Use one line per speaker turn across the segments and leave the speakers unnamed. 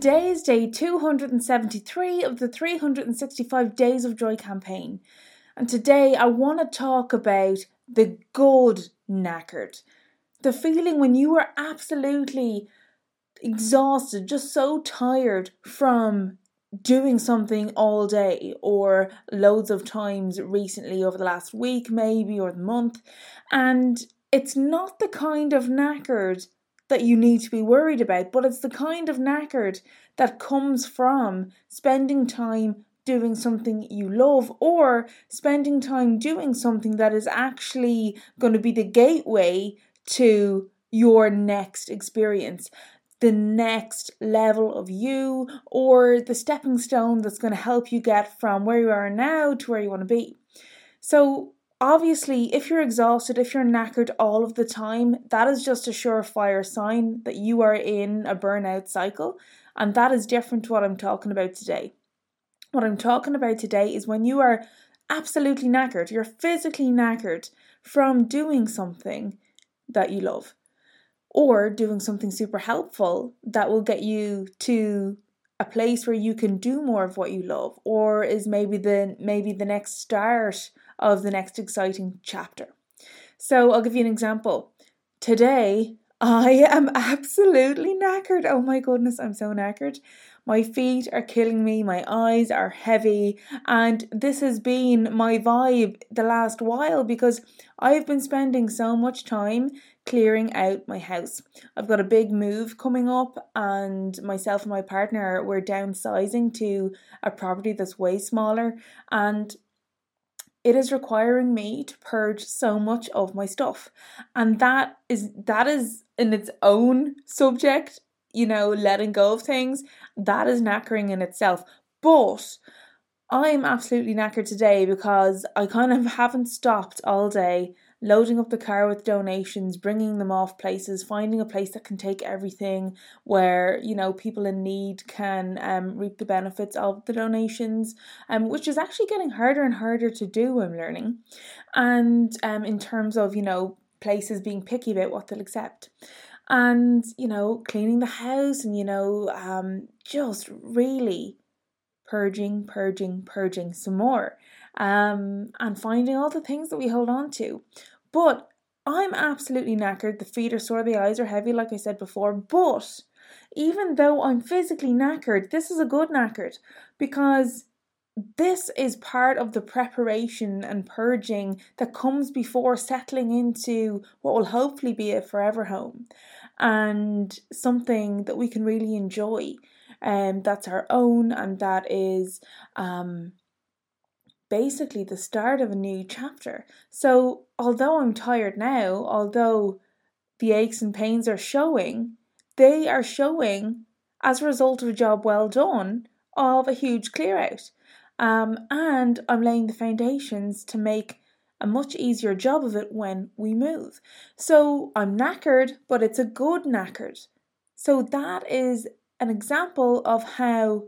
Today is day 273 of the 365 Days of Joy campaign, and today I want to talk about the good knackered. The feeling when you are absolutely exhausted, just so tired from doing something all day or loads of times recently over the last week, maybe, or the month, and it's not the kind of knackered that you need to be worried about, but it's the kind of knackered that comes from spending time doing something you love or spending time doing something that is actually going to be the gateway to your next experience, the next level of you, or the stepping stone that's going to help you get from where you are now to where you want to be. So, obviously, if you're exhausted, if you're knackered all of the time, that is just a surefire sign that you are in a burnout cycle. And that is different to what I'm talking about today. What I'm talking about today is when you are absolutely knackered, you're physically knackered from doing something that you love or doing something super helpful that will get you to a place where you can do more of what you love or is maybe the maybe the next start of the next exciting chapter. So I'll give you an example. Today I am absolutely knackered. Oh my goodness, I'm so knackered. My feet are killing me, my eyes are heavy, and this has been my vibe the last while because I've been spending so much time clearing out my house. I've got a big move coming up, and myself and my partner we're downsizing to a property that's way smaller, and it is requiring me to purge so much of my stuff. And that is that is in its own subject you know letting go of things that is knackering in itself. But i'm absolutely knackered today because i kind of haven't stopped all day loading up the car with donations, bringing them off places, finding a place that can take everything where, you know, people in need can um, reap the benefits of the donations, um, which is actually getting harder and harder to do, I'm learning. And um, in terms of, you know, places being picky about what they'll accept and you know cleaning the house and you know um just really purging purging purging some more um, and finding all the things that we hold on to. But I'm absolutely knackered. The feet are sore, the eyes are heavy, like I said before. But even though I'm physically knackered, this is a good knackered because this is part of the preparation and purging that comes before settling into what will hopefully be a forever home and something that we can really enjoy and um, that's our own and that is um basically the start of a new chapter. So, although I'm tired now, although the aches and pains are showing, they are showing as a result of a job well done of a huge clear out. Um, and I'm laying the foundations to make a much easier job of it when we move. So I'm knackered, but it's a good knackered. So that is an example of how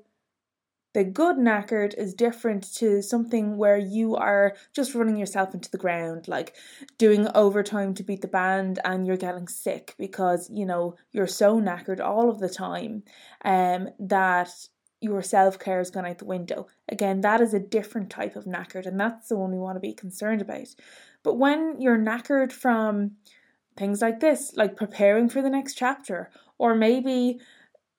the good knackered is different to something where you are just running yourself into the ground, like doing overtime to beat the band and you're getting sick because, you know, you're so knackered all of the time um, that your self care has gone out the window. Again, that is a different type of knackered, and that's the one we want to be concerned about. But when you're knackered from things like this, like preparing for the next chapter, or maybe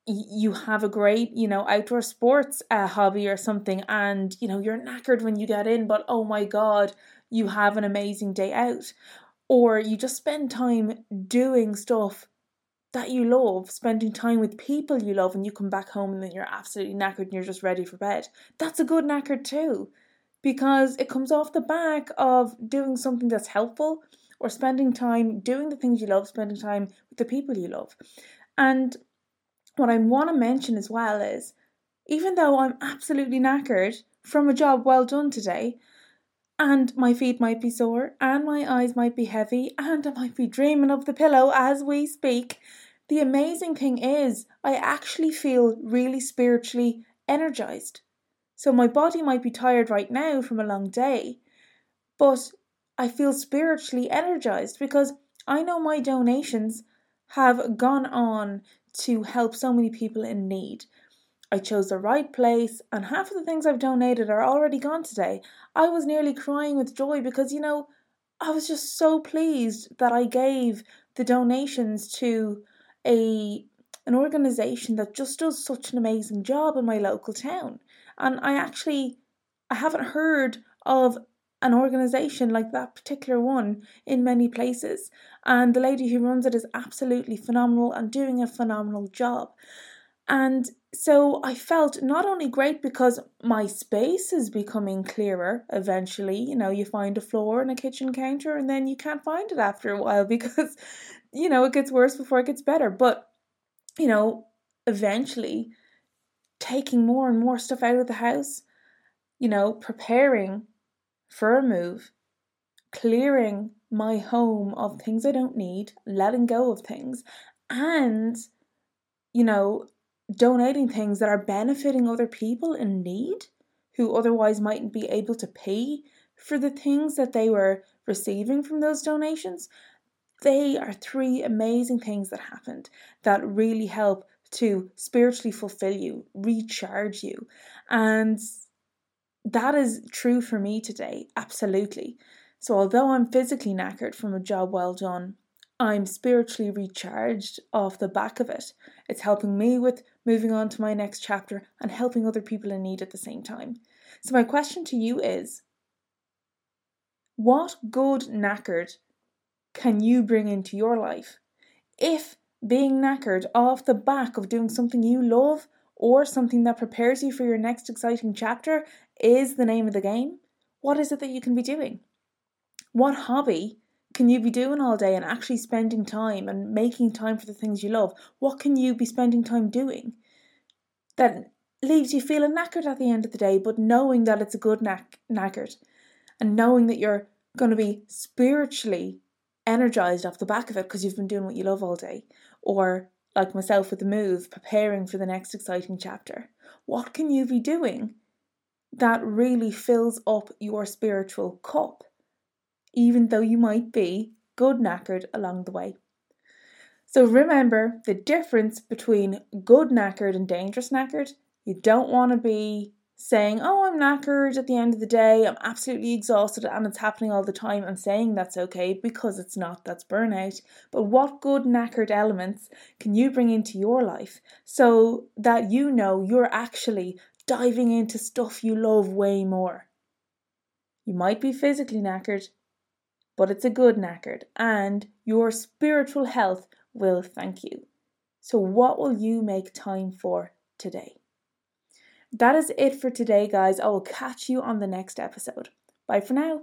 you have a great, you know, outdoor sports uh, hobby or something, and you know, you're knackered when you get in, but oh my god, you have an amazing day out. Or you just spend time doing stuff that you love, spending time with people you love, and you come back home and then you're absolutely knackered and you're just ready for bed. That's a good knackered too, because it comes off the back of doing something that's helpful or spending time doing the things you love, spending time with the people you love. And what I want to mention as well is even though I'm absolutely knackered from a job well done today, and my feet might be sore, and my eyes might be heavy, and I might be dreaming of the pillow as we speak, the amazing thing is I actually feel really spiritually energized. So my body might be tired right now from a long day, but I feel spiritually energized because I know my donations have gone on to help so many people in need. I chose the right place, and half of the things I've donated are already gone today. I was nearly crying with joy because, you know, I was just so pleased that I gave the donations to a an organization that just does such an amazing job in my local town. And I actually I haven't heard of an organization like that particular one in many places. And the lady who runs it is absolutely phenomenal and doing a phenomenal job. And so I felt not only great because my space is becoming clearer eventually. You know, you find a floor and a kitchen counter, and then you can't find it after a while because, you know, it gets worse before it gets better. But, you know, eventually taking more and more stuff out of the house, you know, preparing for a move, clearing my home of things I don't need, letting go of things, and, you know, donating things that are benefiting other people in need who otherwise mightn't be able to pay for the things that they were receiving from those donations. They are three amazing things that happened that really help to spiritually fulfill you, recharge you. And that is true for me today, absolutely. So, although I'm physically knackered from a job well done, I'm spiritually recharged off the back of it. It's helping me with moving on to my next chapter and helping other people in need at the same time. So, my question to you is what good knackered can you bring into your life? If being knackered off the back of doing something you love or something that prepares you for your next exciting chapter is the name of the game, what is it that you can be doing? What hobby can you be doing all day and actually spending time and making time for the things you love? What can you be spending time doing that leaves you feeling knackered at the end of the day, but knowing that it's a good knack- knackered and knowing that you're going to be spiritually energized off the back of it because you've been doing what you love all day? Or like myself with the move, preparing for the next exciting chapter? What can you be doing that really fills up your spiritual cup, even though you might be good knackered along the way? So remember the difference between good knackered and dangerous knackered. You don't want to be saying, Oh, I'm knackered at the end of the day, I'm absolutely exhausted and it's happening all the time, and saying that's okay because it's not, that's burnout. But what good knackered elements can you bring into your life so that you know you're actually diving into stuff you love way more? You might be physically knackered, but it's a good knackered, and your spiritual health will thank you. So, what will you make time for today? That is it for today, guys. I will catch you on the next episode. Bye for now.